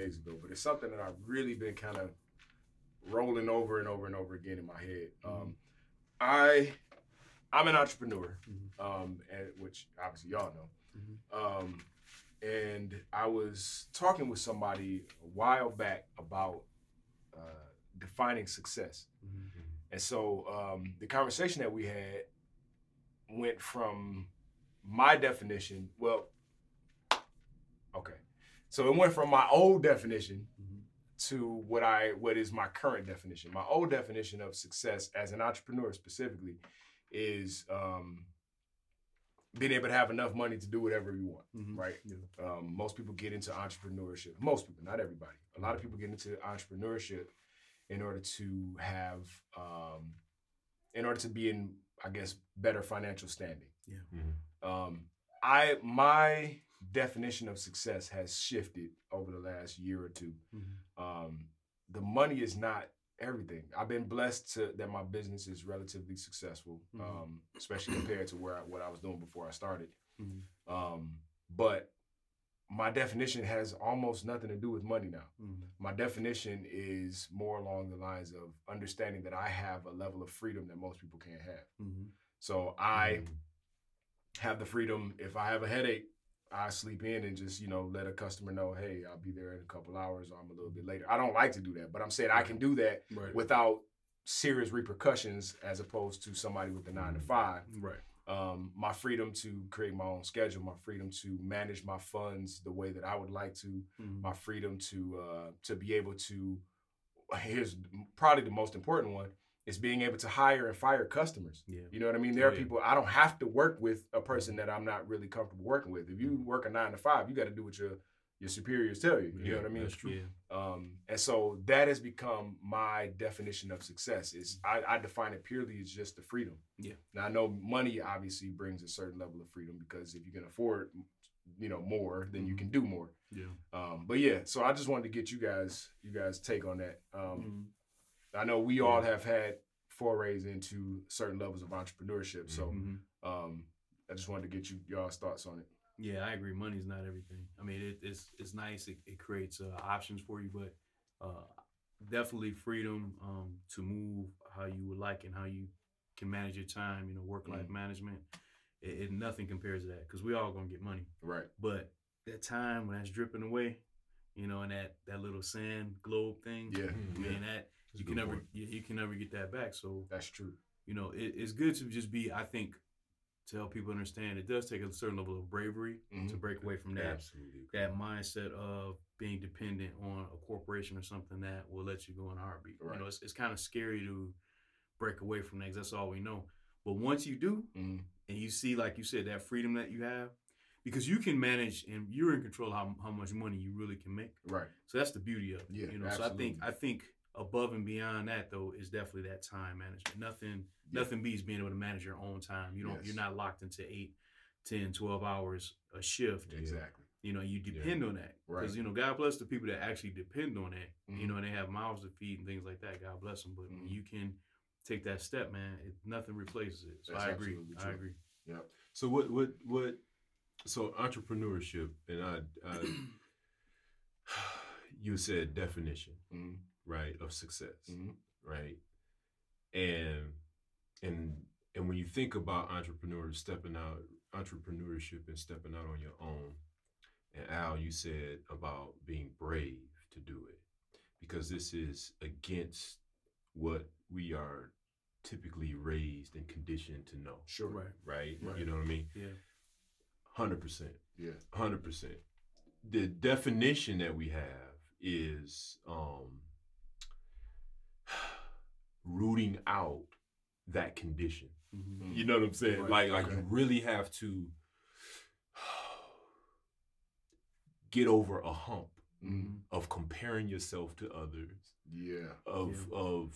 days ago, but it's something that I've really been kind of rolling over and over and over again in my head. Mm-hmm. Um, I I'm an entrepreneur, mm-hmm. um, and which obviously y'all know. Mm-hmm. Um, and I was talking with somebody a while back about uh, defining success. Mm-hmm. And so um, the conversation that we had went from my definition, well. So it went from my old definition mm-hmm. to what I what is my current definition. My old definition of success as an entrepreneur specifically is um, being able to have enough money to do whatever you want, mm-hmm. right? Yeah. Um, most people get into entrepreneurship. Most people, not everybody. A lot of people get into entrepreneurship in order to have, um, in order to be in, I guess, better financial standing. Yeah. Mm-hmm. Um, I my definition of success has shifted over the last year or 2 mm-hmm. Um, the money is not everything. I've been blessed to that my business is relatively successful, mm-hmm. um, especially compared to where I, what I was doing before I started. Mm-hmm. Um, but my definition has almost nothing to do with money now. Mm-hmm. My definition is more along the lines of understanding that I have a level of freedom that most people can't have. Mm-hmm. So I mm-hmm. have the freedom if I have a headache I sleep in and just, you know, let a customer know, hey, I'll be there in a couple hours or I'm a little bit later. I don't like to do that, but I'm saying I can do that right. without serious repercussions as opposed to somebody with a nine to five. Right. Um, my freedom to create my own schedule, my freedom to manage my funds the way that I would like to, mm-hmm. my freedom to uh, to be able to. Here's probably the most important one: is being able to hire and fire customers. Yeah. You know what I mean? There are people I don't have to work with a person that I'm not really comfortable working with. If you work a nine to five, you got to do what your your superiors tell you. You yeah, know what I mean? That's true. Um, and so that has become my definition of success. Is I, I, define it purely as just the freedom. Yeah. Now I know money obviously brings a certain level of freedom because if you can afford, you know, more, then mm-hmm. you can do more. Yeah. Um, but yeah, so I just wanted to get you guys you guys take on that. Um, mm-hmm I know we all have had forays into certain levels of entrepreneurship. So mm-hmm. um, I just wanted to get you y'all's thoughts on it. Yeah, I agree. Money's not everything. I mean, it, it's it's nice. It, it creates uh, options for you, but uh, definitely freedom um, to move how you would like and how you can manage your time. You know, work life mm-hmm. management. It, it, nothing compares to that because we all gonna get money. Right. But that time when that's dripping away, you know, and that that little sand globe thing. Yeah. I mean that you can never you, you, can never get that back. So that's true. You know, it, it's good to just be. I think to help people understand, it does take a certain level of bravery mm-hmm. to break away from that Absolutely. that mindset of being dependent on a corporation or something that will let you go in a heartbeat. Right. You know, it's, it's kind of scary to break away from that because that's all we know. But once you do, mm-hmm. and you see, like you said, that freedom that you have, because you can manage and you're in control how, how much money you really can make. Right. So that's the beauty of it. Yeah. You know, absolutely. so I think I think above and beyond that though is definitely that time management. Nothing yeah. nothing beats being able to manage your own time. You don't yes. you're not locked into 8 10 12 hours a shift. Exactly. You know you depend yeah. on that. Because right. you know god bless the people that actually depend on that mm-hmm. you know and they have mouths to feed and things like that. God bless them but mm-hmm. when you can take that step man it, nothing replaces it. So That's i agree. i agree. Yeah so what what what so entrepreneurship and i, I you said definition. Mm-hmm right, of success, mm-hmm. right? And and and when you think about entrepreneurs stepping out, entrepreneurship and stepping out on your own, and Al, you said about being brave to do it, because this is against what we are typically raised and conditioned to know. Sure. Right. Right. right. You know what I mean? Yeah. Hundred percent. Yeah. Hundred percent. The definition that we have is um rooting out that condition. Mm-hmm. You know what I'm saying? Right. Like, like okay. you really have to get over a hump mm-hmm. of comparing yourself to others. Yeah. Of yeah. of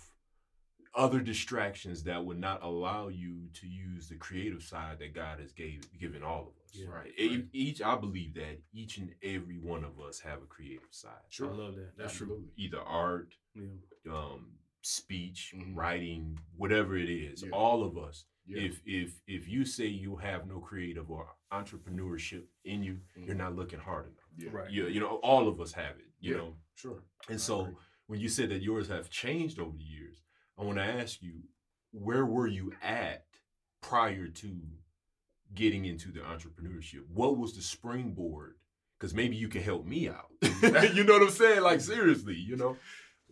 other distractions that would not allow you to use the creative side that God has gave given all of us. Yeah. Right? right. Each I believe that each and every one of us have a creative side. Sure. I love that. That's true. Either art, yeah. um, speech, mm-hmm. writing, whatever it is, yeah. all of us. Yeah. If if if you say you have no creative or entrepreneurship in you, mm-hmm. you're not looking hard enough. Yeah. Right. You, you know, all of us have it. You yeah. know. Sure. And so when you said that yours have changed over the years, I want to ask you, where were you at prior to getting into the entrepreneurship? What was the springboard? Because maybe you can help me out. you know what I'm saying? Like seriously, you know.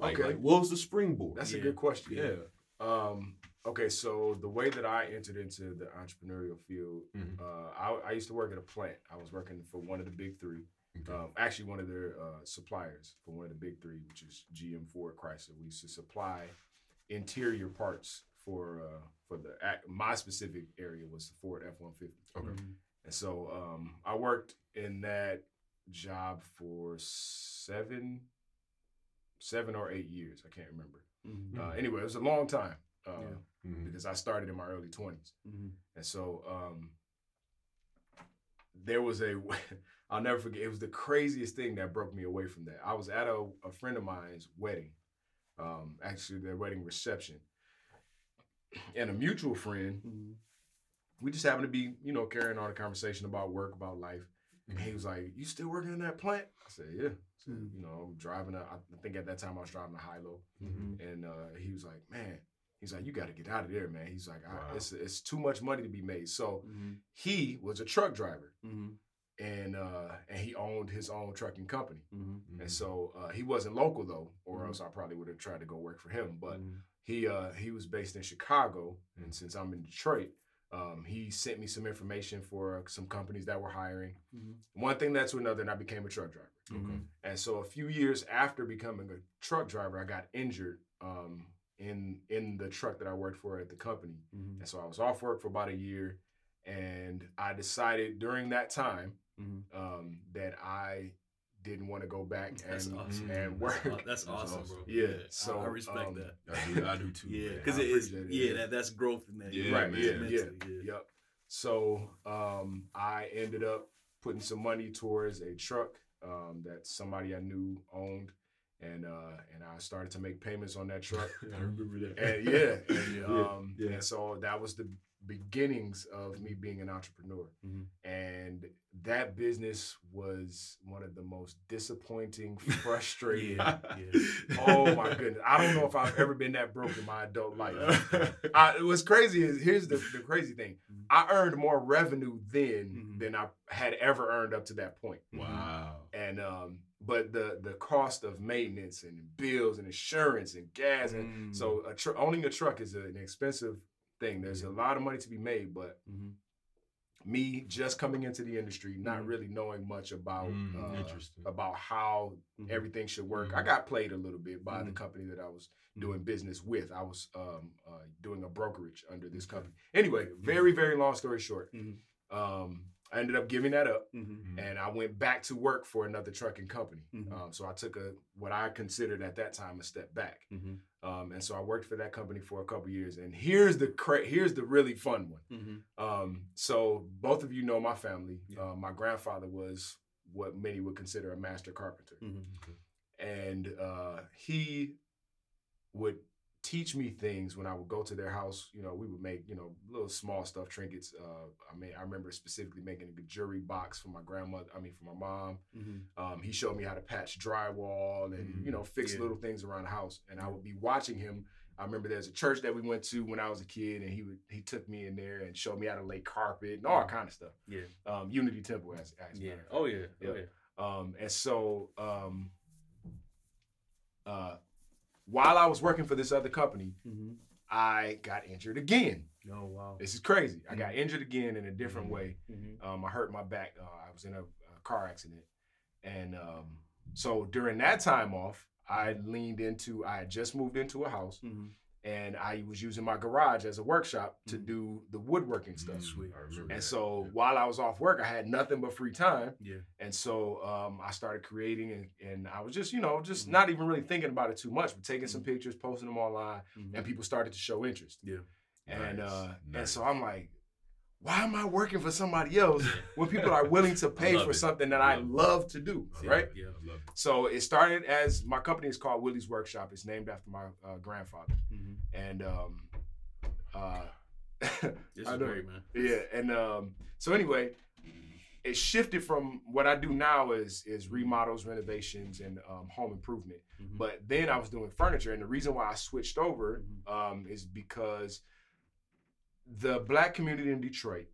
Like, okay. like what was the springboard? That's yeah. a good question. Yeah. Um, okay, so the way that I entered into the entrepreneurial field, mm-hmm. uh, I, I, used to work at a plant. I was working for one of the big three. Okay. Um, actually, one of their uh, suppliers for one of the big three, which is GM, Ford, Chrysler. We used to supply interior parts for uh, for the my specific area was the Ford F one fifty. Okay. Mm-hmm. And so um, I worked in that job for seven seven or eight years. I can't remember. Mm-hmm. Uh, anyway, it was a long time uh, yeah. mm-hmm. because I started in my early 20s. Mm-hmm. And so um, there was a, I'll never forget, it was the craziest thing that broke me away from that. I was at a, a friend of mine's wedding, um, actually, their wedding reception. And a mutual friend, mm-hmm. we just happened to be, you know, carrying on a conversation about work, about life. And he was like, You still working in that plant? I said, Yeah. So, mm-hmm. You know, I'm driving a, I think at that time I was driving a high low. Mm-hmm. And uh, he was like, Man, he's like, You got to get out of there, man. He's like, wow. it's, it's too much money to be made. So mm-hmm. he was a truck driver. Mm-hmm. And uh, and he owned his own trucking company, mm-hmm. and so uh, he wasn't local though, or else I probably would have tried to go work for him. But he uh, he was based in Chicago, and since I'm in Detroit, um, he sent me some information for some companies that were hiring. Mm-hmm. One thing led to another, and I became a truck driver. Mm-hmm. And so a few years after becoming a truck driver, I got injured um, in in the truck that I worked for at the company. Mm-hmm. And so I was off work for about a year, and I decided during that time mm-hmm. um, that I didn't want to go back and awesome. and work. That's, that's awesome, bro. Yeah, so I, respect um, that. I do, I do too. yeah, because it is. It, yeah, that, that's growth in that. Yeah, right. Yeah, yeah, yeah, Yep. So um, I ended up putting some money towards a truck um, that somebody I knew owned. And uh, and I started to make payments on that truck. I remember that. And yeah, and, um, yeah, and so that was the beginnings of me being an entrepreneur. Mm-hmm. And that business was one of the most disappointing, frustrating. yeah, yeah. Oh my goodness. I don't know if I've ever been that broke in my adult life. I, what's crazy is here's the, the crazy thing mm-hmm. I earned more revenue then mm-hmm. than I had ever earned up to that point. Wow. And, um, but the the cost of maintenance and bills and insurance and gas and mm. so a tr- owning a truck is an expensive thing. There's a lot of money to be made, but mm-hmm. me just coming into the industry, not mm-hmm. really knowing much about mm, uh, about how mm-hmm. everything should work. I mm-hmm. got played a little bit by the mm-hmm. company that I was doing business with. I was um, uh, doing a brokerage under this company. Anyway, very very long story short. Um, I ended up giving that up, mm-hmm. and I went back to work for another trucking company. Mm-hmm. Um, so I took a what I considered at that time a step back, mm-hmm. um, and so I worked for that company for a couple years. And here's the cra- here's the really fun one. Mm-hmm. Um, so both of you know my family. Yeah. Uh, my grandfather was what many would consider a master carpenter, mm-hmm. and uh, he would teach me things when I would go to their house. You know, we would make, you know, little small stuff, trinkets. Uh, I mean, I remember specifically making a jewelry box for my grandmother, I mean, for my mom. Mm-hmm. Um, he showed me how to patch drywall and, mm-hmm. you know, fix yeah. little things around the house. And I would be watching him. I remember there's a church that we went to when I was a kid, and he would he took me in there and showed me how to lay carpet and all mm-hmm. kind of stuff. Yeah. Um, Unity Temple, as, as yeah. Oh yeah. yeah. Oh yeah. Um, and so um, uh, while I was working for this other company, mm-hmm. I got injured again. Oh wow! This is crazy. Mm-hmm. I got mm-hmm. injured again in a different mm-hmm. way. Mm-hmm. Um, I hurt my back. Uh, I was in a, a car accident, and um, so during that time off, I leaned into. I had just moved into a house, and I was using my garage as a workshop to mm-hmm. do the woodworking stuff. Mm-hmm. Sweet. And that. so yeah. while I was off work, I had nothing but free time. Yeah. And so um, I started creating, and, and, I was just, you know, just mm-hmm. not even really thinking about it too much, but taking some mm-hmm. pictures, posting them online, mm-hmm. and people started to show interest. Yeah. And nice. uh, nice. and so I'm like, why am I working for somebody else when people are willing to pay for it. something that I love, I love to do, right? Yeah, yeah. So it started as my company is called Willie's Workshop. It's named after my uh, grandfather, mm-hmm. and um, uh, this is great, man. Yeah, and um, so anyway, it shifted from what I do now is is remodels, renovations, and um, home improvement. Mm-hmm. But then I was doing furniture, and the reason why I switched over mm-hmm. um, is because the black community in Detroit,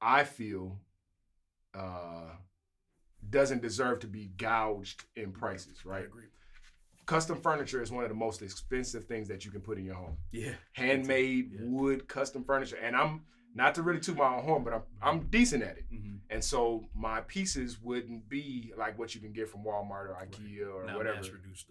I feel, uh, doesn't deserve to be gouged in prices. Right. I agree. Custom furniture is one of the most expensive things that you can put in your home. Yeah. Handmade yeah. wood, custom furniture, and I'm not to really toot my own horn, but I'm I'm decent at it. Mm-hmm. And so my pieces wouldn't be like what you can get from Walmart or IKEA right. or now whatever.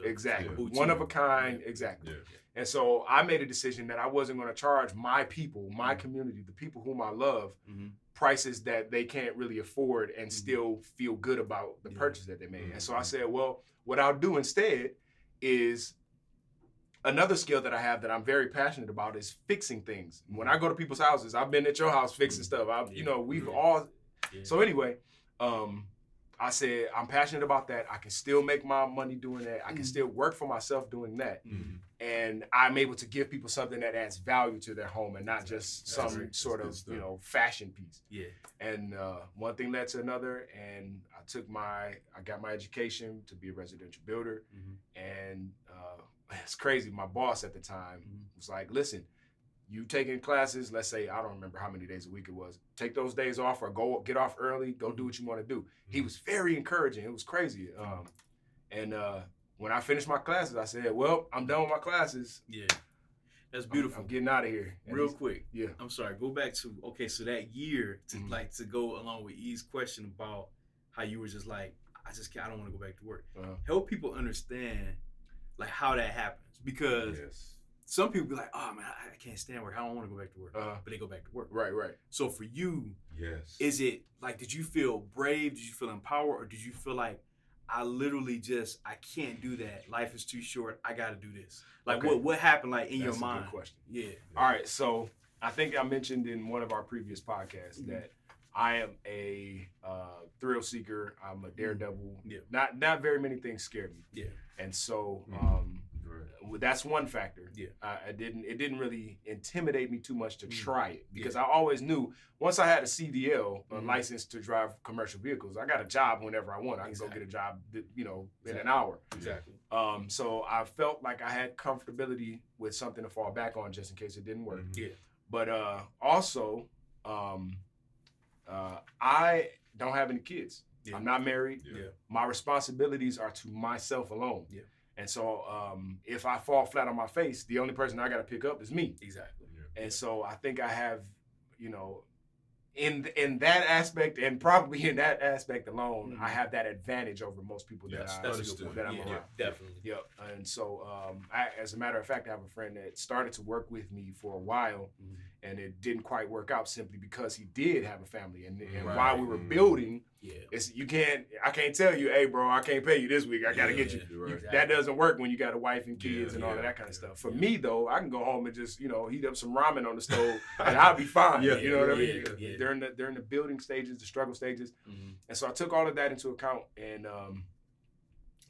Exactly. Yeah. One of a kind. Yeah. Exactly. And so I made a decision that I wasn't going to charge my people, my mm-hmm. community, the people whom I love, mm-hmm. prices that they can't really afford and mm-hmm. still feel good about the purchase that they made. And so I mm-hmm. said, well, what I'll do instead is another skill that I have that I'm very passionate about is fixing things. When I go to people's houses, I've been at your house fixing stuff. I, you know, we've all. So anyway, um, I said I'm passionate about that. I can still make my money doing that. I can mm-hmm. still work for myself doing that, mm-hmm. and I'm able to give people something that adds value to their home and not just some right. sort of you know fashion piece. Yeah. And uh, one thing led to another, and I took my I got my education to be a residential builder, mm-hmm. and uh, it's crazy. My boss at the time mm-hmm. was like, listen, you taking classes, let's say, I don't remember how many days a week it was, take those days off or go get off early, go do mm-hmm. what you want to do. Mm-hmm. He was very encouraging. It was crazy. Um, and uh, when I finished my classes, I said, well, I'm done with my classes. Yeah. That's beautiful. I'm, I'm getting out of here. And Real quick. Yeah. I'm sorry. Go back to okay. So that year, to mm-hmm. like to go along with E's question about how you were just like, I just can't. I don't want to go back to work. Uh-huh. Help people understand like how that happens because yes. some people be like, "Oh man, I, can't stand work. I don't want to go back to work," uh, but they go back to work. Right, right. So for you, yes, is it like did you feel brave? Did you feel empowered, or did you feel like I literally just I can't do that. Life is too short. I got to do this. Like okay. what what happened like in That's your mind? question. Yeah. All right. So I think I mentioned in one of our previous podcasts mm-hmm. that I am a uh, thrill seeker. I'm a mm-hmm. daredevil. Yeah. Not not very many things scare me. Yeah. And so mm-hmm. um, right. that's one factor. Yeah. I, I, didn't it didn't really intimidate me too much to mm-hmm. try it because yeah. I always knew once I had a CDL, a mm-hmm. license to drive commercial vehicles, I got a job whenever I want. I can exactly. go get a job, you know, in exactly. an hour. Exactly. Um, so I felt like I had comfortability with something to fall back on just in case it didn't work. Mm-hmm. Yeah. But uh, also. Um, uh, I don't have any kids. Yeah. I'm not married. Yeah. My responsibilities are to myself alone. Yeah. And so um, if I fall flat on my face, the only person I got to pick up is me. Exactly. Yeah. And so I think I have, you know, in in that aspect and probably in that aspect alone, mm-hmm. I have that advantage over most people yes, that, I, that I'm yeah, around. Definitely. Yep. And so, um, I, as a matter of fact, I have a friend that started to work with me for a while, mm-hmm. And it didn't quite work out simply because he did have a family, and, and right. while we were building, yeah, it's you can't. I can't tell you, hey, bro, I can't pay you this week. I got to yeah, get you. Right. Exactly. That doesn't work when you got a wife and kids yeah, and all of that kind of stuff. For me though, I can go home and just you know heat up some ramen on the stove and I'll be fine. yeah, you know what I mean? During the during the building stages, the struggle stages, mm-hmm. and so I took all of that into account and. um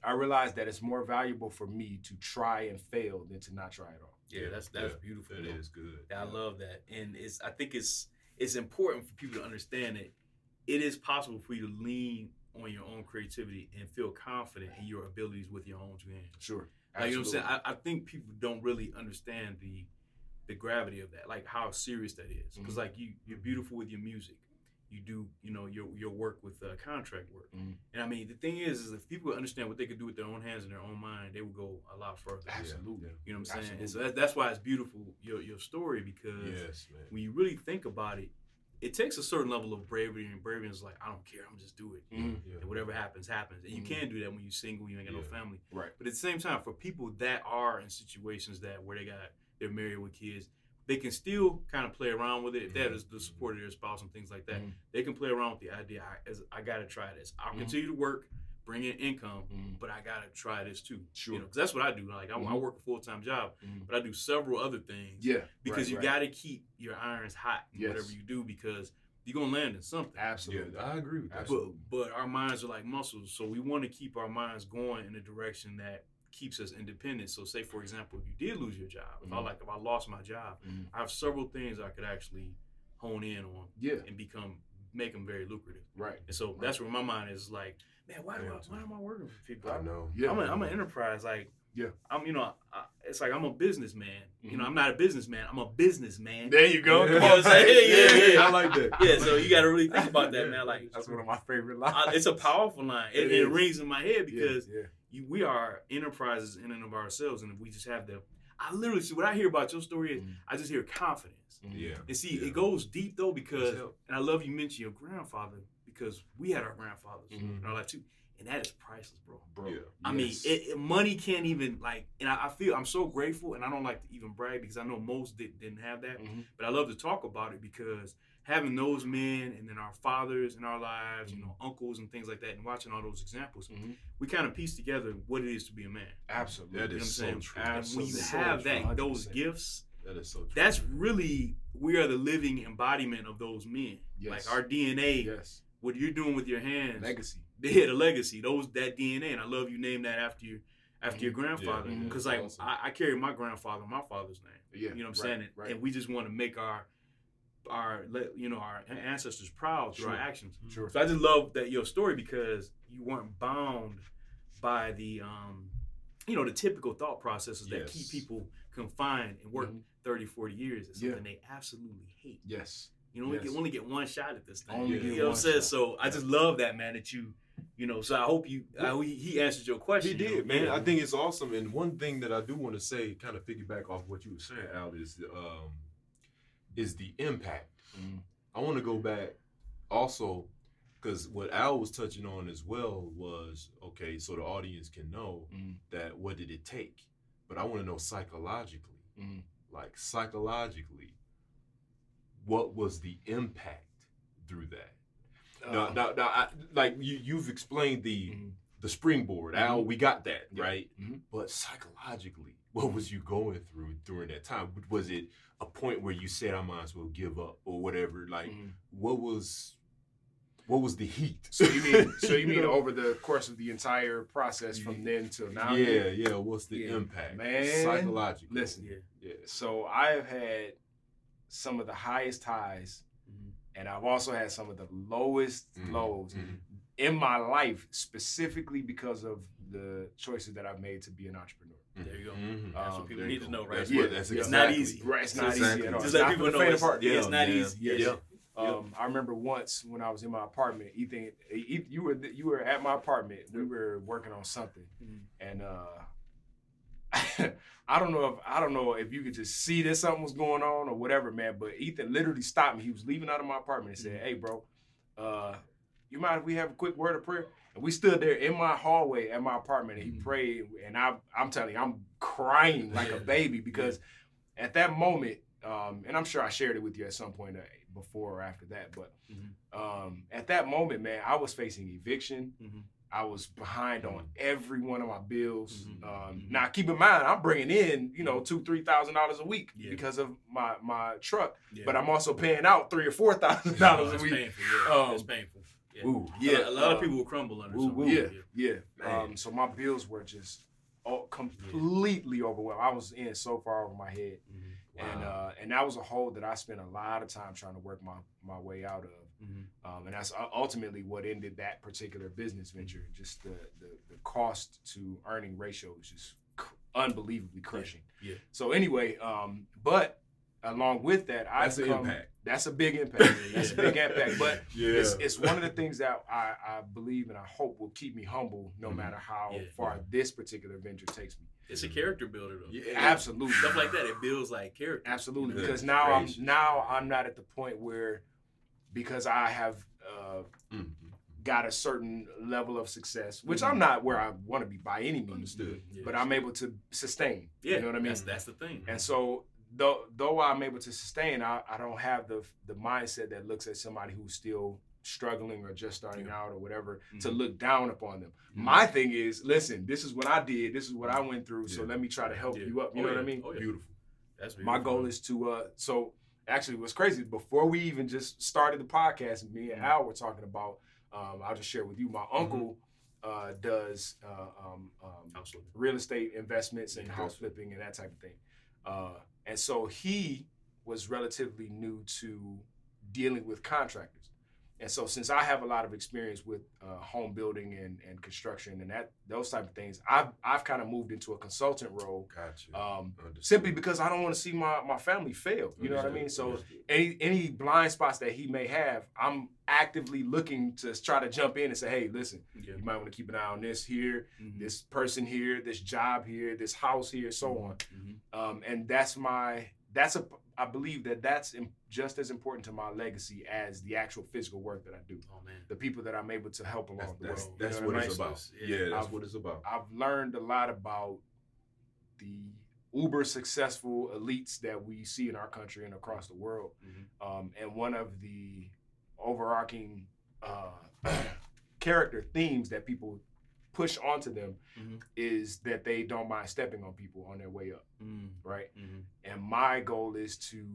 I realized that it's more valuable for me to try and fail than to not try at all. Yeah, that's that's beautiful. That is good. I love that, and it's I think it's it's important for people to understand that it is possible for you to lean on your own creativity and feel confident in your abilities with your own two hands. Sure. Like, you know what I'm saying? I, I, think people don't really understand the the gravity of that, like how serious that is. Because mm-hmm. like you, you're beautiful with your music. You do, you know, your your work with uh, contract work. Mm-hmm. And I mean, the thing is, is if people understand what they could do with their own hands and their own mind, they would go a lot further. Absolutely. You know what I'm saying? Absolutely. And so that, that's why it's beautiful your your story because yes, when you really think about it, it takes a certain level of bravery, and bravery is like, I don't care, I'm just do it. Mm-hmm. Yeah. And whatever happens, happens. And you mm-hmm. can do that when you're single, you ain't got yeah. no family. Right. But at the same time, for people that are in situations that where they got they're married with kids, they can still kind of play around with it. If that mm-hmm. is the support of their spouse and things like that, mm-hmm. they can play around with the idea. I, as, I got to try this. I'll mm-hmm. continue to work, bring in income, mm-hmm. but I gotta try this too. Sure, you know, because that's what I do. Like I, mm-hmm. I work a full time job, mm-hmm. but I do several other things. Yeah, because right, you right. gotta keep your irons hot in yes. whatever you do because you're gonna land in something. Absolutely, yeah, I agree with that. But but our minds are like muscles, so we want to keep our minds going in a direction that keeps us independent. So, say for example, if you did lose your job, if I like if I lost my job, I have several things I could actually hone in on, yeah, and become make them very lucrative. Right. And so right. that's where my mind is like, man, why do I, why am I working for people? I know. Yeah. I'm, a, I'm an enterprise. Like, yeah. I'm, you know, I, it's like I'm a businessman. Mm-hmm. You know, I'm not a businessman. I'm a businessman. There you go. Yeah. Know what I'm? Yeah, yeah, yeah. I like that. Yeah. So you got to really think about that, man. Like, that's one of my favorite lines. I, it's a powerful line. It, it, it rings in my head because yeah, you, we are enterprises in and of ourselves, and if we just have the, I literally see what I hear about your story is mm-hmm. I just hear confidence. Yeah. And see, it goes deep though because, and I love you mention your grandfather because we had our grandfathers mm-hmm. in our life too, and that is priceless, bro. Bro, yeah. I yes. mean, it, it, money can't even like, and I, I, feel I'm so grateful, and I don't like to even brag because I know most did, not have that, mm-hmm. but I love to talk about it because having those men and then our fathers in our lives, mm-hmm. you know, uncles and things like that, and watching all those examples, mm-hmm. we kind of piece together what it is to be a man. Absolutely, that you know what I'm so saying? true. And when you have so that, those gifts. That is so true. That's really we are the living embodiment of those men. Yes. Like our DNA. Yes. What you're doing with your hands. Legacy. Yeah, a legacy. Those that DNA, and I love you name that after you after mm-hmm. your grandfather. Because yeah, like awesome. I, I, carry my grandfather, my father's name. Yeah. You know what I'm right, saying? Right. And we just want to make our our you know our ancestors proud through sure. our actions. Sure. So I just love that your story because you weren't bound by the um you know the typical thought processes that yes. keep people confined and work mm-hmm. 30, 40 years. It's something yeah. they absolutely hate. Yes. You only yes. get only get one shot at this thing. Only you know what I'm saying? So I just love that man that you you know, so I hope you I, he, he answered your question. He did, you know? man. Yeah. I think it's awesome. And one thing that I do want to say, kind of piggyback off what you were saying, Al, is um, is the impact. Mm-hmm. I want to go back also because what Al was touching on as well was okay, so the audience can know mm-hmm. that what did it take, but I want to know psychologically, mm-hmm. like psychologically, what was the impact through that? Uh, now, now, now I, like you, you've explained the mm-hmm. the springboard. Al, we got that Yeah. right, Mhm. but psychologically, what was you going through during that time? Was it a point where you said, "I might as well give up" or whatever? Like, Mhm. what was what was the heat? So you mean so you mean know? over the course of the entire process from then till now? yeah, yeah. What's the Yeah. impact, Man, Psychologically, listen. Yeah. yeah. So I have had some of the highest highs, Mhm. and I've also had some of the lowest Mhm. lows Mhm. in my life, specifically because of the choices that I've made to be an entrepreneur. There you go. Mhm. That's what Um, people there you need to know, right? That's Yeah. what, that's It's not easy. Right, it's not Exactly. easy at all. Just let not people for the know faint it's, of yeah, it's not man. easy. Yes. Yeah. Um, I remember once when I was in my apartment, Ethan, E- you were you were at my apartment. We were working on something, Mhm. and uh, I don't know if I don't know if you could just see that something was going on or whatever, man. But Ethan literally stopped me. He was leaving out of my apartment and said, Mhm. "Hey, bro, uh, you mind if we have a quick word of prayer?" And we stood there in my hallway at my apartment, and he Mhm. prayed. And I, I'm telling you, I'm crying like a baby because at that moment, um, and I'm sure I shared it with you at some point uh, before or after that, but Mhm. um, at that moment, man, I was facing eviction. Mhm. I was behind on every one of my bills. Mhm. Um, Mhm. Now, keep in mind, I'm bringing in, you know, two, three thousand dollars a week Yeah. because of my my truck, Yeah. but I'm also paying out three or four thousand dollars a week. painful. Yeah. Um, it's painful. Yeah. Ooh. Yeah, a, lot of uh, people will crumble under woo. Yeah, yeah. Man. Um, so my bills were just all completely overwhelmed. I was in so far over my head, Mhm. and uh, and that was a hole that I spent a lot of time trying to work my my way out of. Mhm. Um, and that's ultimately what ended that particular business venture. Just the, the, the cost to earning ratio is just unbelievably crushing. yeah. So anyway, um, but along with that, I That's an come, impact. That's a big impact. That's a big impact. But Yeah. it's, it's one of the things that I, I believe and I hope will keep me humble no Mhm. matter how Yeah. far this particular venture takes me. It's a character builder though. Yeah. Absolutely. Stuff like that, it builds like character. Absolutely, Yeah, because now crazy. I'm now I'm not at the point where because I have uh, Mhm. got a certain level of success, which Mhm. I'm not where I want to be by any means, Understood. Yeah. but I'm able to sustain. yeah, you know what I mean. That's, that's the thing. And so though though I'm able to sustain, I, I don't have the the mindset that looks at somebody who's still struggling or just starting yeah. out or whatever mm-hmm. to look down upon them. Mm-hmm. My thing is, listen, this is what I did, this is what I went through, yeah. so let me try to help you up. You oh, know what I mean? Oh, beautiful. That's beautiful. my goal is to uh so actually what's crazy before we even just started the podcast me and mm-hmm. Al were talking about um, I'll just share with you my uncle uh, does uh, um, um, real estate investments and house flipping and that type of thing. Uh, and so he was relatively new to dealing with contractors. And so since I have a lot of experience with uh, home building and, and construction and that those type of things, I've I've kind of moved into a consultant role. Gotcha. Um, simply because I don't want to see my, my family fail. You know what I mean? So any any blind spots that he may have, I'm actively looking to try to jump in and say, hey, listen, yeah. you might want to keep an eye on this here, mm-hmm. this person here, this job here, this house here, so mm-hmm. on. Mm-hmm. Um, and that's my that's a I believe that that's just as important to my legacy as the actual physical work that I do. Oh man, the people that I'm able to help along that's, the road. That's, what, what it's about. Yeah, yeah that's I've, what it's about. I've learned a lot about the uber successful elites that we see in our country and across the world. Mm-hmm. Um, and one of the overarching uh, character themes that people push onto them mm-hmm. is that they don't mind stepping on people on their way up, mm-hmm. right? Mm-hmm. And my goal is to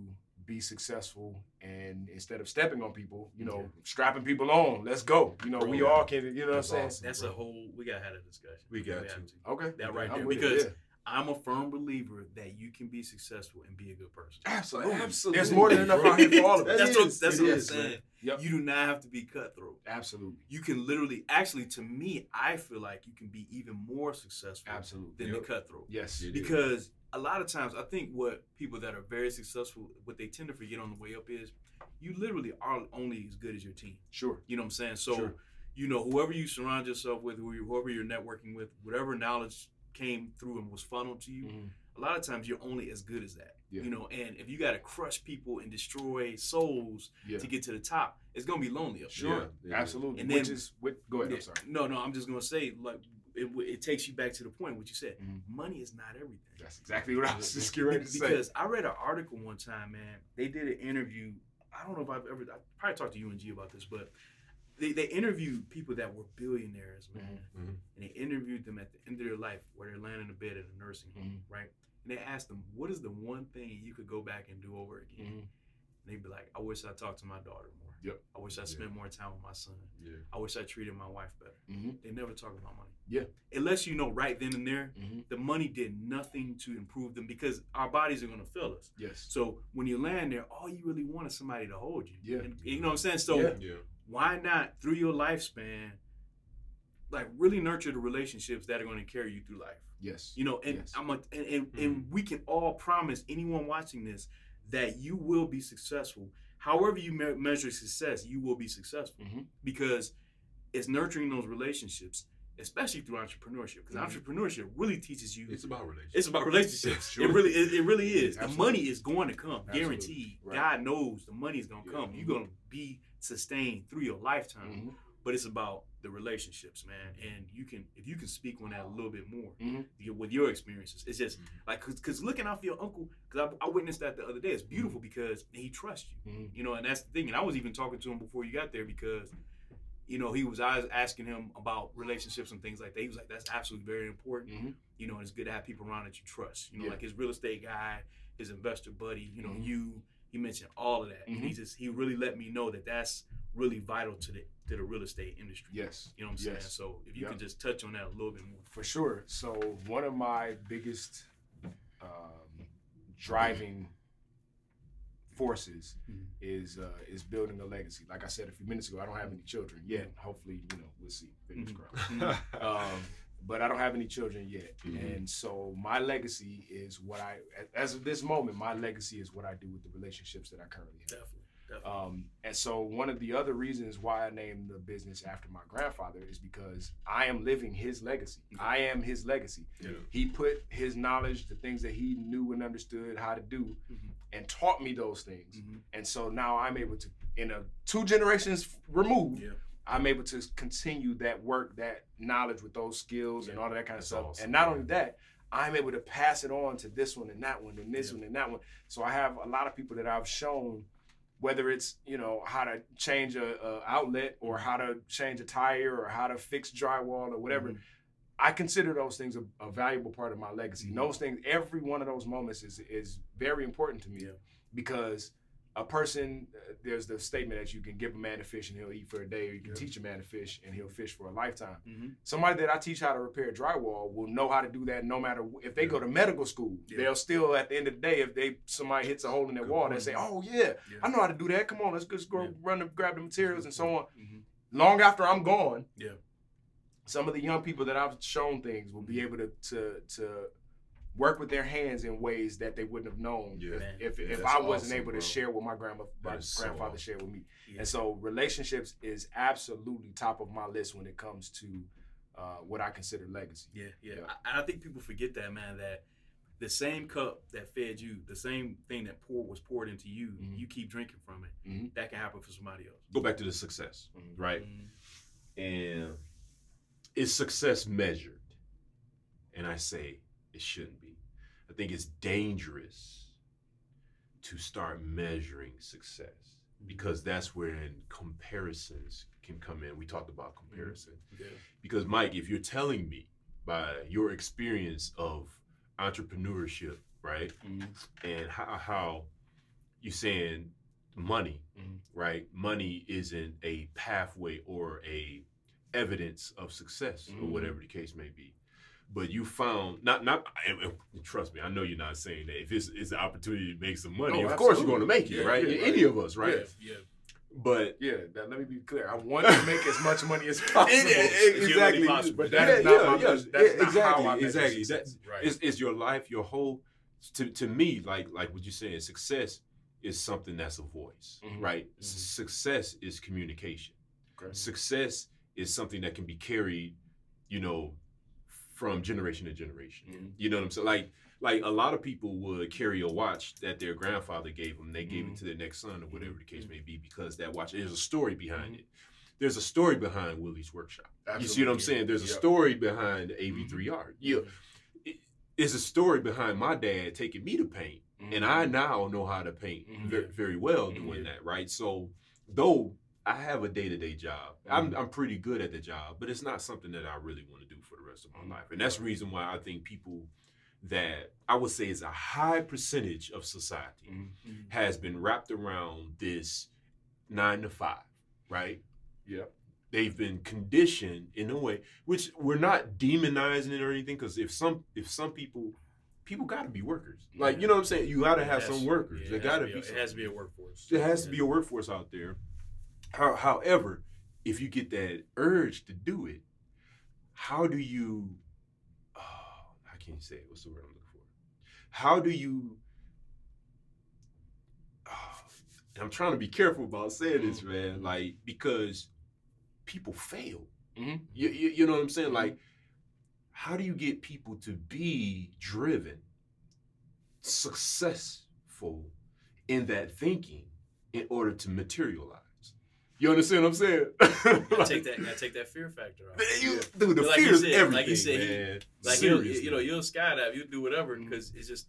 be successful and instead of stepping on people, you know, yeah. strapping people on, let's go. You know, we all can, you know That's what I'm saying? Awesome, That's bro. a whole, we got to have a discussion. We got we to. to. Okay. That right there. Because it, yeah. I'm a firm believer that you can be successful and be a good person. Absolutely. Absolutely. There's more than enough out here for all of us. that's what, that's what I'm saying. Yep. You do not have to be cutthroat. Absolutely. You can literally, actually, to me, I feel like you can be even more successful Absolutely. than yep. the cutthroat. Yes. Because a lot of times, I think what people that are very successful, what they tend to forget on the way up is you literally are only as good as your team. Sure. You know what I'm saying? So, sure. you know, whoever you surround yourself with, whoever you're networking with, whatever knowledge came through and was funneled to you, mm-hmm. a lot of times you're only as good as that. Yeah. You know, and if you got to crush people and destroy souls yeah. to get to the top, it's gonna be lonely up. Sure, yeah, absolutely. And then, Which is, go ahead. I'm sorry. No, no, I'm just gonna say like it, it, takes you back to the point what you said. Mm-hmm. Money is not everything. That's exactly what I was just getting ready to say. Because I read an article one time, man. They did an interview. I don't know if I've ever. I probably talked to you and G about this, but they, they interviewed people that were billionaires, man, mm-hmm. and they interviewed them at the end of their life where they're laying in a bed in a nursing home, mm-hmm. right? And they asked them, "What is the one thing you could go back and do over again?" Mm-hmm. And they'd be like, "I wish I talked to my daughter more. Yep. I wish I yeah. spent more time with my son. Yeah. I wish I treated my wife better." Mm-hmm. They never talk about money. Yeah. Unless you know right then and there, mm-hmm. the money did nothing to improve them because our bodies are going to fail us. Yes. So when you land there, all you really want is somebody to hold you. Yeah. And, you know what I'm saying? So. Yeah why not through your lifespan like really nurture the relationships that are going to carry you through life yes you know and yes. i'm a, and, and, mm-hmm. and we can all promise anyone watching this that you will be successful however you me- measure success you will be successful mm-hmm. because it's nurturing those relationships especially through entrepreneurship because mm-hmm. entrepreneurship really teaches you it's about relationships it's about relationships sure. it really it, it really is Absolutely. the money is going to come Absolutely. guaranteed right. god knows the money is going to yeah. come you're going to be sustained through your lifetime. Mm-hmm. But it's about the relationships, man. And you can, if you can speak on that a little bit more mm-hmm. with your experiences, it's just mm-hmm. like, cause, cause, looking out for your uncle, cause I, I witnessed that the other day. It's beautiful mm-hmm. because he trusts you, mm-hmm. you know, and that's the thing. And I was even talking to him before you got there because, you know, he was, I was asking him about relationships and things like that. He was like, that's absolutely very important. Mm-hmm. You know, and it's good to have people around that you trust, you know, yeah. like his real estate guy, his investor buddy, you know, you, he mentioned all of that. And he just, he really let me know that that's, really vital to the to the real estate industry. Yes. You know what I'm yes. saying? So if you yep. can just touch on that a little bit more. For sure. So one of my biggest um, driving forces mm-hmm. is uh, is building a legacy. Like I said a few minutes ago, I don't have any children yet. Hopefully, you know, we'll see. Fingers mm-hmm. crossed. um, but I don't have any children yet, mm-hmm. and so my legacy is what I, as of this moment, my legacy is what I do with the relationships that I currently have. Definitely. Um, and so one of the other reasons why I named the business after my grandfather is because I am living his legacy. I am his legacy. Yeah. He put his knowledge, the things that he knew and understood how to do, mm-hmm. and taught me those things. Mm-hmm. And so now I'm able to, in a two generations removed, yeah. I'm able to continue that work, that knowledge with those skills yeah. and all of that kind of That's stuff. Awesome. And not only that, I'm able to pass it on to this one and that one and this one and that one. So I have a lot of people that I've shown whether it's you know how to change a, a, outlet or how to change a tire or how to fix drywall or whatever. Mm-hmm. I consider those things a, a, valuable part of my legacy. Mm-hmm. Those things, every one of those moments is is very important to me yeah. because a person, uh, there's the statement that you can give a man a fish and he'll eat for a day, or you can yeah. teach a man to fish and he'll fish for a lifetime. Mm-hmm. Somebody that I teach how to repair drywall will know how to do that no matter if they yeah. go to medical school. Yeah. They'll still at the end of the day, if they somebody hits a hole in their Good wall, they say, "Oh yeah, I know how to do that. Come on, let's just go run and grab the materials and so on." Mm-hmm. Long after I'm gone, yeah. Some of the young people that I've shown things will be mm-hmm. able to to to work with their hands in ways that they wouldn't have known yeah. if, if, if I wasn't awesome, able to bro. share what my grandma my grandfather so shared with me. Yeah. And so relationships is absolutely top of my list when it comes to uh, what I consider legacy. Yeah, yeah. yeah. I, I, think people forget that man that the same cup that fed you, the same thing that poured was poured into you, mm-hmm. you keep drinking from it. Mm-hmm. That can happen for somebody else. Go back to the success, mm-hmm. right? Mm-hmm. And is success measured? And I say it shouldn't be. I think it's dangerous to start measuring success mm-hmm. because that's where comparisons can come in. We talked about mm-hmm. comparison. Yeah. Because Mike, if you're telling me by your experience of entrepreneurship, right, mm-hmm. and how, how you're saying money, mm-hmm. right? Money isn't a pathway or a evidence of success or mm-hmm. whatever the case may be but you found not not trust me, I know you're not saying that if it's, it's an opportunity to make some money, oh, of absolutely. course you're going to make it, yeah, right? Yeah, Any right. of us, right? Yeah, yeah. But yeah, that, let me be clear. I want to make as much money as possible. it, it, exactly, but that is not my. That's not exactly, how I exactly. That, right. it's, it's your life, your whole. To to me, like like what you're saying, success is something that's a voice, mm-hmm. right? Mm-hmm. Success is communication. Okay. Success is something that can be carried, you know, from generation to generation. Mm-hmm. You know what I'm saying? Like like a lot of people would carry a watch that their grandfather gave them. They gave mm-hmm. it to their next son or whatever the case mm-hmm. may be because that watch there's a story behind mm-hmm. it. There's a story behind Willie's workshop. Absolutely. You see what I'm saying? There's a story behind AV3 art. Yeah. There's a story behind my dad taking me to paint. And I mm-hmm. now know how to paint very, very well doing that, right? So though I have a day to day job. Mm-hmm. I'm I'm pretty good at the job, but it's not something that I really want to do for the rest of my mm-hmm. life. And that's the reason why I think people that I would say is a high percentage of society mm-hmm. has been wrapped around this nine to five, right? Yeah. They've been conditioned in a way, which we're not demonizing it or anything, because if some if some people people got to be workers. Like you know what I'm saying, you got to have some workers. Yeah, there got to be. It has to be a workforce. There has yeah. to be a workforce out there how, however, if you get that urge to do it, how do you? Oh, how can you say it? What's the word I'm looking for? How do you? Oh, I'm trying to be careful about saying this, mm-hmm. man. Like because people fail. Mm-hmm. You, you, you know what I'm saying? Mm-hmm. Like, how do you get people to be driven, successful in that thinking in order to materialize? You understand what I'm saying? take that, gotta take that fear factor off. You, yeah. Dude, the like fear is said, everything, like you said, man. like you, you know, you'll skydive, you'll do whatever because mm-hmm. it's just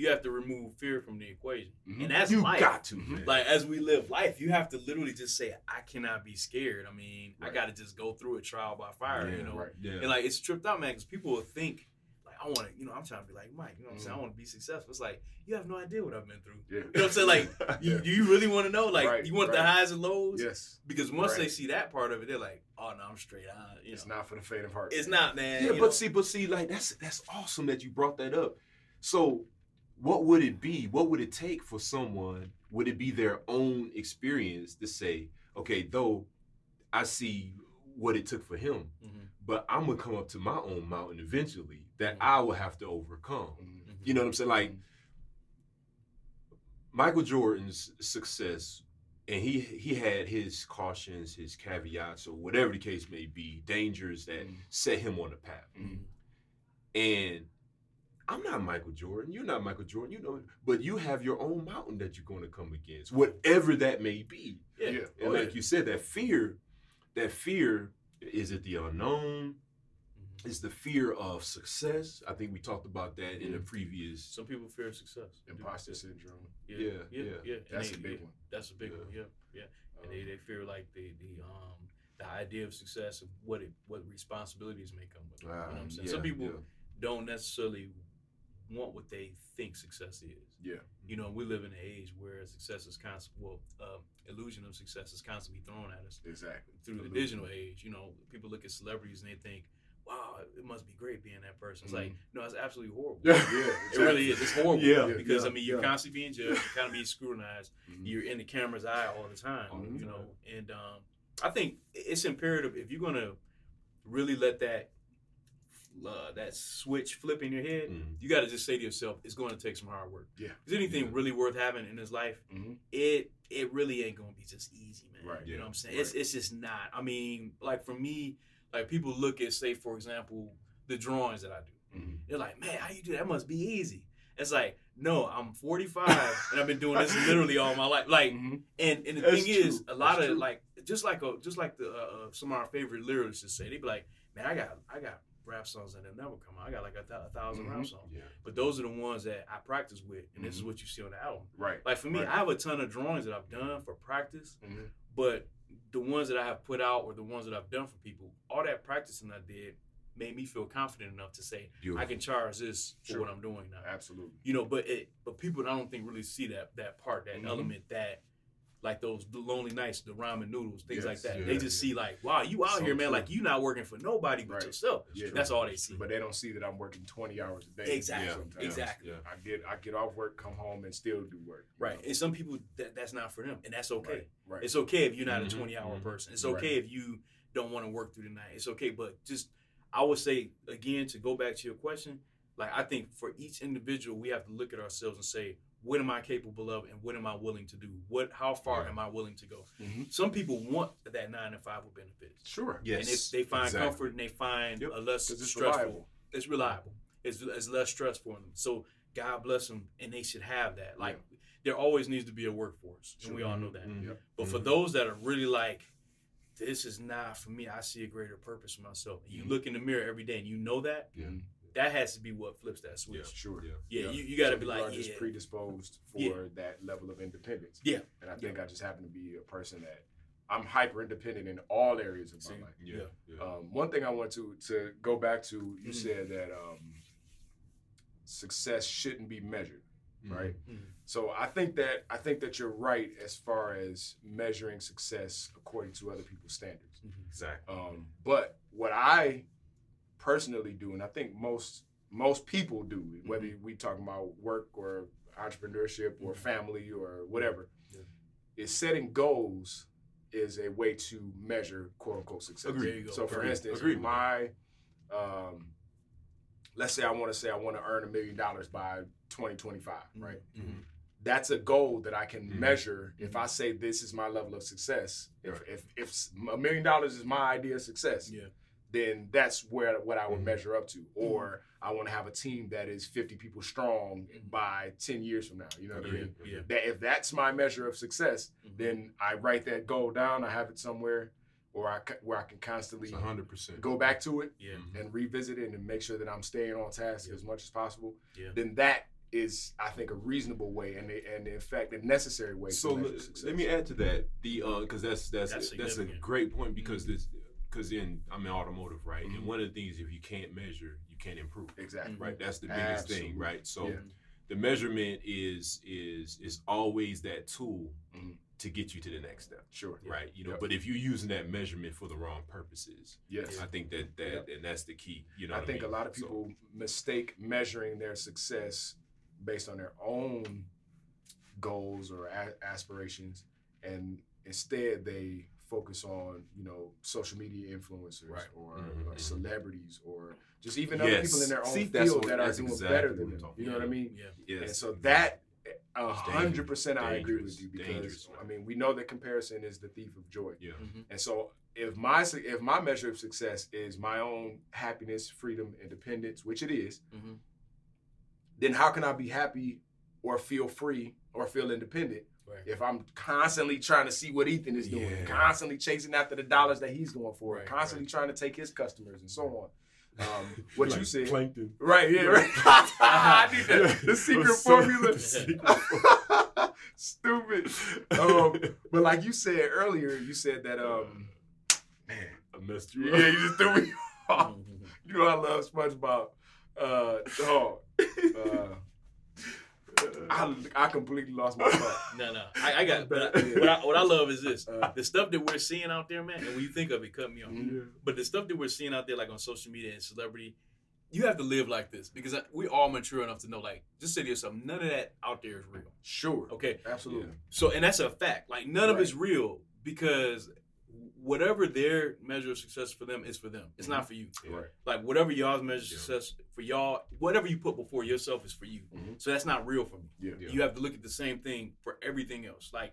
you have to remove fear from the equation, mm-hmm. and that's you life. got to. Man. Like as we live life, you have to literally just say, "I cannot be scared." I mean, right. I got to just go through a trial by fire, yeah, you know. Right. Yeah. And like it's tripped out, man, because people will think I want to, you know, I'm trying to be like Mike. You know what I'm saying? I mm. want to be successful. It's like you have no idea what I've been through. Yeah. You know what I'm saying? Like, yeah. you, do you really want to know? Like, right, you want right. the highs and lows? Yes. Because once right. they see that part of it, they're like, oh no, I'm straight on. You it's know. not for the faint of heart. It's not, man. Yeah, but know? see, but see, like that's that's awesome that you brought that up. So, what would it be? What would it take for someone? Would it be their own experience to say, okay, though I see what it took for him, mm-hmm. but I'm gonna come up to my own mountain eventually that mm-hmm. I will have to overcome. Mm-hmm. You know what I'm saying? Like Michael Jordan's success, and he he had his cautions, his caveats, or whatever the case may be, dangers that mm-hmm. set him on the path. Mm-hmm. And I'm not Michael Jordan. You're not Michael Jordan. You know, but you have your own mountain that you're going to come against, whatever that may be. Yeah. yeah. And like you said, that fear, that fear, is it the unknown? Is the fear of success. I think we talked about that mm-hmm. in the previous. Some people fear success. Imposter syndrome. Yeah, yeah, yeah. yeah. yeah. That's they, a big one. That's a big one. Yeah, yeah. And um, they, they fear like the the um the idea of success and what it what responsibilities may come with. Uh, you know what I'm saying? Some people don't necessarily want what they think success is. Yeah. You know, we live in an age where success is constant. Well, uh, illusion of success is constantly thrown at us. Exactly. Through illusion. the digital age, you know, people look at celebrities and they think, "Wow, it must be great being that person." It's mm-hmm. like, no, it's absolutely horrible. yeah, exactly. it really is. It's horrible. Yeah, because yeah, I mean, you're yeah. constantly being judged, you're kind of being scrutinized. Mm-hmm. You're in the camera's eye all the time. Mm-hmm. You know, and um, I think it's imperative if you're gonna really let that uh, that switch flip in your head, mm-hmm. you got to just say to yourself, it's going to take some hard work. Yeah. Because anything yeah. really worth having in this life, mm-hmm. it it really ain't going to be just easy, man. Right. You yeah. know what I'm saying? Right. It's it's just not. I mean, like for me, like people look at, say, for example, the drawings that I do. Mm-hmm. They're like, man, how you do that? Must be easy. It's like, no, I'm 45 and I've been doing this literally all my life. Like, mm-hmm. and and the That's thing true. is, a lot That's of true. like, just like a just like the uh, uh, some of our favorite lyricists say, they be like, man, I got I got rap songs that never come out. I got like a, th- a 1000 mm-hmm. rap songs. Yeah. But those are the ones that I practice with, and this is mm-hmm. what you see on the album. Right. Like for me, right. I have a ton of drawings that I've done for practice, mm-hmm. but the ones that I have put out or the ones that I've done for people, all that practicing I did made me feel confident enough to say Beautiful. I can charge this for sure. what I'm doing now. Absolutely. You know, but it but people I don't think really see that that part, that mm-hmm. element that like those lonely nights, the ramen noodles, things yes, like that. Yeah, they just yeah. see like, wow, you out so here, man. True. Like you not working for nobody but right. yourself. That's, yeah, that's all they see. But they don't see that I'm working 20 hours a day. Exactly. Exactly. I get I get off work, come home, and still do work. Right. Know? And some people that, that's not for them, and that's okay. Right. right. It's okay if you're not mm-hmm. a 20 hour mm-hmm. person. It's okay right. if you don't want to work through the night. It's okay, but just I would say again to go back to your question, like I think for each individual we have to look at ourselves and say what am I capable of and what am I willing to do? What how far yeah. am I willing to go? Mm-hmm. Some people want that nine to five with benefits. Sure. Yes. And if they find exactly. comfort and they find yep. a less it's stressful. Reliable. It's reliable. It's, it's less stress for them. So God bless them and they should have that. Like yeah. there always needs to be a workforce. Sure. And we all know that. Mm-hmm. But for mm-hmm. those that are really like, this is not for me, I see a greater purpose for myself. You mm-hmm. look in the mirror every day and you know that. Yeah that has to be what flips that switch. Yeah, sure. Yeah, yeah, yeah. you, you got to so be like, are just predisposed for yeah. that level of independence. Yeah, and I think I just happen to be a person that I'm hyper independent in all areas of my life. Yeah. Um, one thing I want to to go back to, you mm-hmm. said that um, success shouldn't be measured, mm-hmm. right? Mm-hmm. So I think that I think that you're right as far as measuring success according to other people's standards. Mm-hmm. Exactly. Um, but what I personally do, and I think most most people do, whether mm-hmm. we talking about work or entrepreneurship or mm-hmm. family or whatever, yeah. is setting goals is a way to measure quote unquote success. Agreed. So, for Agreed. instance, Agreed. my um, let's say I want to say I want to earn a million dollars by 2025, mm-hmm. right? Mm-hmm. That's a goal that I can mm-hmm. measure if I say this is my level of success. If, right. if, if a million dollars is my idea of success, yeah then that's where what I would mm-hmm. measure up to. Mm-hmm. Or I want to have a team that is 50 people strong mm-hmm. by 10 years from now. You know what yeah, I mean? Yeah. That if that's my measure of success, mm-hmm. then I write that goal down. I have it somewhere, or I where I can constantly 100 percent go back to it yeah. and revisit it and make sure that I'm staying on task yeah. as much as possible. Yeah. Then that is I think a reasonable way and and in fact a necessary way. So let, let, me add to that the because uh, that's that's that's, that's a great point because mm-hmm. this because in I'm in automotive, right? Mm-hmm. And one of the things if you can't measure, you can't improve. Exactly. Right. That's the biggest Absolutely. thing, right? So yeah. the measurement is is is always that tool mm-hmm. to get you to the next step. Sure. Right. You know, yep. but if you're using that measurement for the wrong purposes, yes, I think that that yep. and that's the key. You know, I think I mean? a lot of people so, mistake measuring their success based on their own goals or a- aspirations, and instead they focus on you know social media influencers right. or, mm-hmm. or, celebrities or just even yes. other people in their own See, field that are doing exactly better than them. You know what I mean? Yeah. Yes. And so that a hundred percent I agree with you because I mean we know that comparison is the thief of joy. Yeah. Mm-hmm. And so if my if my measure of success is my own happiness, freedom, independence, which it is, mm-hmm. then how can I be happy or feel free or feel independent Right. If I'm constantly trying to see what Ethan is doing, yeah. constantly chasing after the dollars that he's going for, right, constantly right. trying to take his customers and so on. Um, what Like you said, plankton. right? Yeah, right. I need that. The secret formula. the secret Stupid. Um, but like you said earlier, you said that um, man, I messed you yeah, you just threw me off. You know I love SpongeBob. Uh, dog. Uh, I I completely lost my thought. No, no, I, I got. But I, what, I, what I love is this: Uh, the stuff that we're seeing out there, man. And when you think of it, cut me off. Mhm. But the stuff that we're seeing out there, like on social media and celebrity, you have to live like this because we all mature enough to know, like, just say to yourself, none of that out there is real. Sure. Okay, Absolutely. so and that's a fact. Like, none of it's real because whatever their measure of success for them is for them. It's not for you. Right. Like whatever y'all's measure of Yeah. success for y'all, whatever you put before yourself is for you. Mhm. So that's not real for me. Yeah. Yeah. You have to look at the same thing for everything else. Like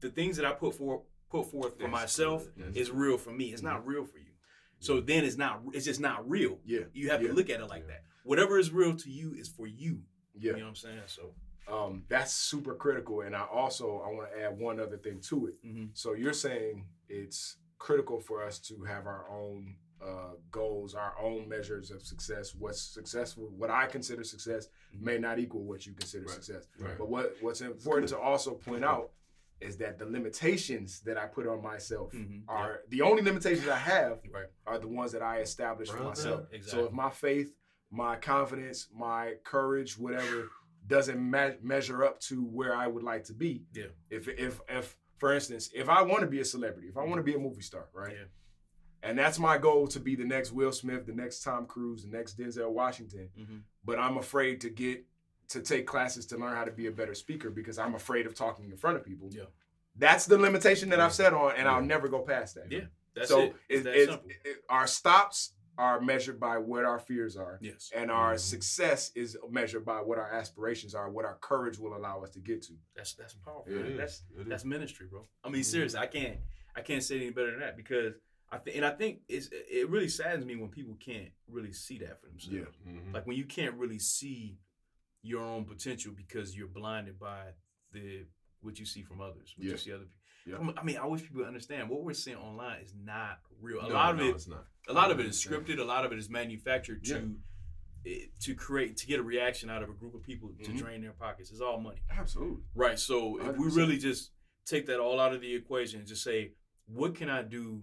the things that I put for put forth for That's myself good. Is real for me. It's not real for you. So then it's not. It's just not real. Yeah. You have Yeah. to look at it like Yeah. that. Whatever is real to you is for you. Yeah. You know what I'm saying? So Um, that's super critical. And I also I want to add one other thing to it. mhm. So you're saying it's critical for us to have our own uh, goals, our own measures of success. What's successful, what I consider success, may not equal what you consider Right. success. Right. But what what's important to also point out is that the limitations that I put on myself Mhm. are the only limitations I have Right. are the ones that I established for myself. So if my faith, my confidence, my courage, whatever, doesn't me- measure up to where I would like to be, Yeah. if if if for instance, if I want to be a celebrity, if I want to be a movie star, right? Yeah. And that's my goal to be the next Will Smith, the next Tom Cruise, the next Denzel Washington. Mhm. But I'm afraid to get to take classes to learn how to be a better speaker because I'm afraid of talking in front of people. Yeah. That's the limitation that I've set on, and I'll never go past that. Yeah. That's so it. It's it- that it's- simple. it- our stops are measured by what our fears are, Yes. and our Mhm. success is measured by what our aspirations are, what our courage will allow us to get to. That's that's powerful. It man. is. That's It is. that's ministry, bro. I mean, Mhm. seriously, I can't I can't say it any better than that because I think and I think it's it really saddens me when people can't really see that for themselves. Mhm. Like when you can't really see your own potential because you're blinded by the what you see from others, what Yeah. you see other people. Yeah. I mean, I wish people would understand what we're seeing online is not real. A No, lot of no, it, it's not. a lot of it I is understand. scripted. A lot of it is manufactured to eh, to create to get a reaction out of a group of people to Mhm. drain their pockets. It's all money. Absolutely. Right. So if we really just take that all out of the equation and just say, what can I do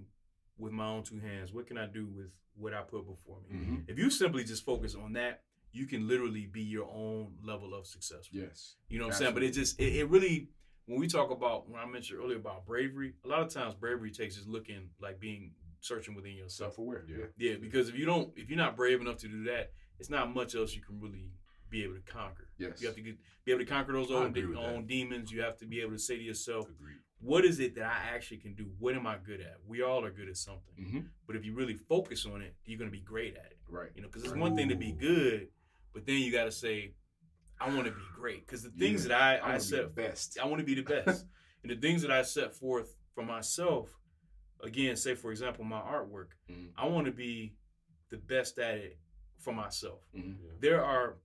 with my own two hands? What can I do with what I put before me? Mhm. If you simply just focus on that, you can literally be your own level of success. Yes. You know what I'm saying? But it just it, it really when we talk about when I mentioned earlier about bravery, a lot of times bravery takes just looking like being searching within yourself. Self-aware. Yeah. Yeah, because if you don't if you're not brave enough to do that, it's not much else you can really be able to conquer. Yes. You have to get, be able to conquer those I own, de- own demons. You have to be able to say to yourself, Agreed. what is it that I actually can do? What am I good at? We all are good at something. hmm But if you really focus on it, you're going to be great at it. Right. You know, because it's Right. one thing to be good, but then you got to say, I want to be great. Because the things Yeah. that I, I I want be set, best. I want to be the best. and the things that I set forth for myself, again, say for example, my artwork, Mhm. I want to be the best at it for myself. Mhm. Yeah. There are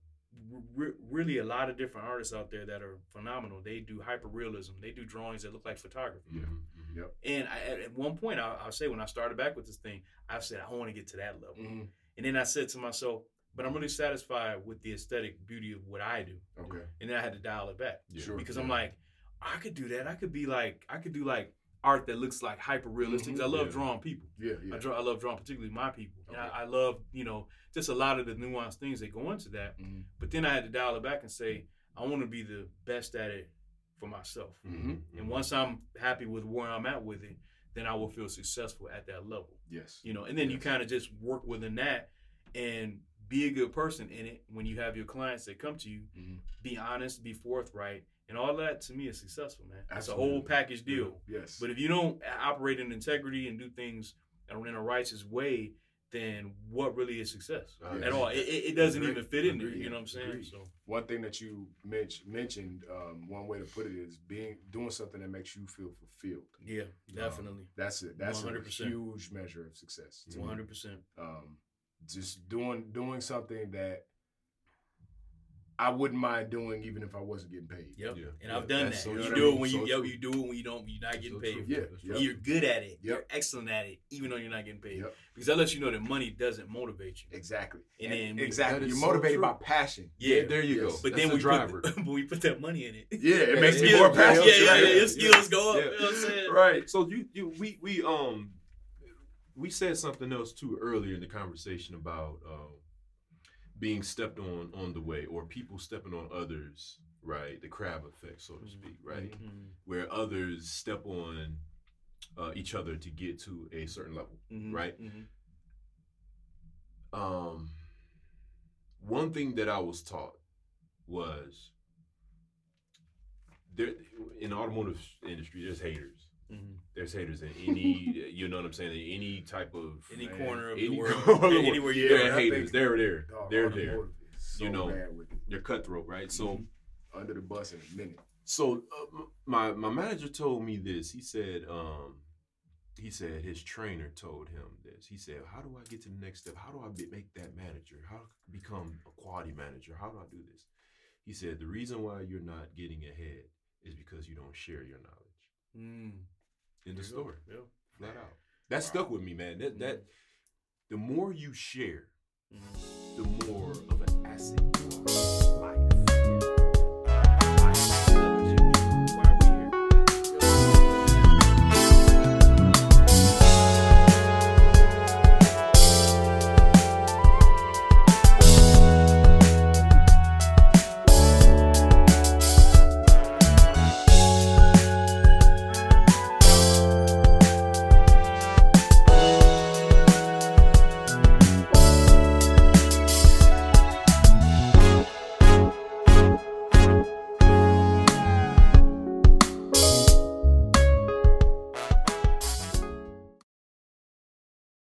re- really a lot of different artists out there that are phenomenal. They do hyper realism. They do drawings that look like photography. Yeah. Mhm. Mhm. Yep. And I, at- at one point, I, I'll say when I started back with this thing, I said I want to get to that level. Mhm. And then I said to myself, but I'm really satisfied with the aesthetic beauty of what I do. Okay. And then I had to dial it back Yeah. Sure. because Yeah. I'm like, I could do that. I could be like, I could do like art that looks like hyper realistic. Mhm. I love Yeah. drawing people. Yeah. Yeah. I draw. I love drawing particularly my people. And Okay. I, I love you know just a lot of the nuanced things that go into that. Mhm. But then I had to dial it back and say, I want to be the best at it for myself. Mhm. And once I'm happy with where I'm at with it, then I will feel successful at that level. Yes. You know, and then you kind of just work within that and be a good person in it when you have your clients that come to you. Mhm. Be honest, be forthright, and all that to me is successful, man. That's a whole package deal. Yes. But if you don't operate in integrity and do things in a righteous way, then what really is success Uh, at all? It, it, doesn't Agreed. even fit in there. You know what I'm saying? Agreed. So one thing that you men- mentioned, um, one way to put it is being doing something that makes you feel fulfilled. yeah, definitely, That's it. That's 100%. a huge measure of success. to 100. percent Um, just doing doing something that I wouldn't mind doing even if I wasn't getting paid. Yep. Yeah. And I've done That's that. So you do it when you so you do it when you don't you're not getting so paid. Yeah. Yep. You're good at it. Yep. You're excellent at it, even though you're not getting paid. Yep. Because that lets you know that money doesn't motivate you. Exactly. And, and then exactly. You're motivated by passion. Yeah. there you yes. go. But That's then we driver. Put, but we put that money in it. Yeah, it makes me more passionate. Yeah, yeah, yeah. Your skills go up. You know what I'm saying? Right. So you you we we um we said something else too earlier in the conversation about uh, being stepped on on the way or people stepping on others right the crab effect so to mm-hmm. speak right mm-hmm. where others step on uh, each other to get to a certain level mm-hmm. right mm-hmm. um one thing that i was taught was there in the automotive industry there's haters Mm-hmm. There's haters in any, you know what I'm saying, in any type of any man, corner of any the world, anywhere you yeah, haters. They're there, they're there. So you know, they're cutthroat, right? So mm-hmm. under the bus in a minute. So uh, my my manager told me this. He said, um, he said his trainer told him this. He said, "How do I get to the next step? How do I be, make that manager? How become a quality manager? How do I do this?" He said, "The reason why you're not getting ahead is because you don't share your knowledge." Mm in the story. Yeah. Flat out. That wow. stuck with me, man. That mm-hmm. that the more you share, mm-hmm. the more of an asset.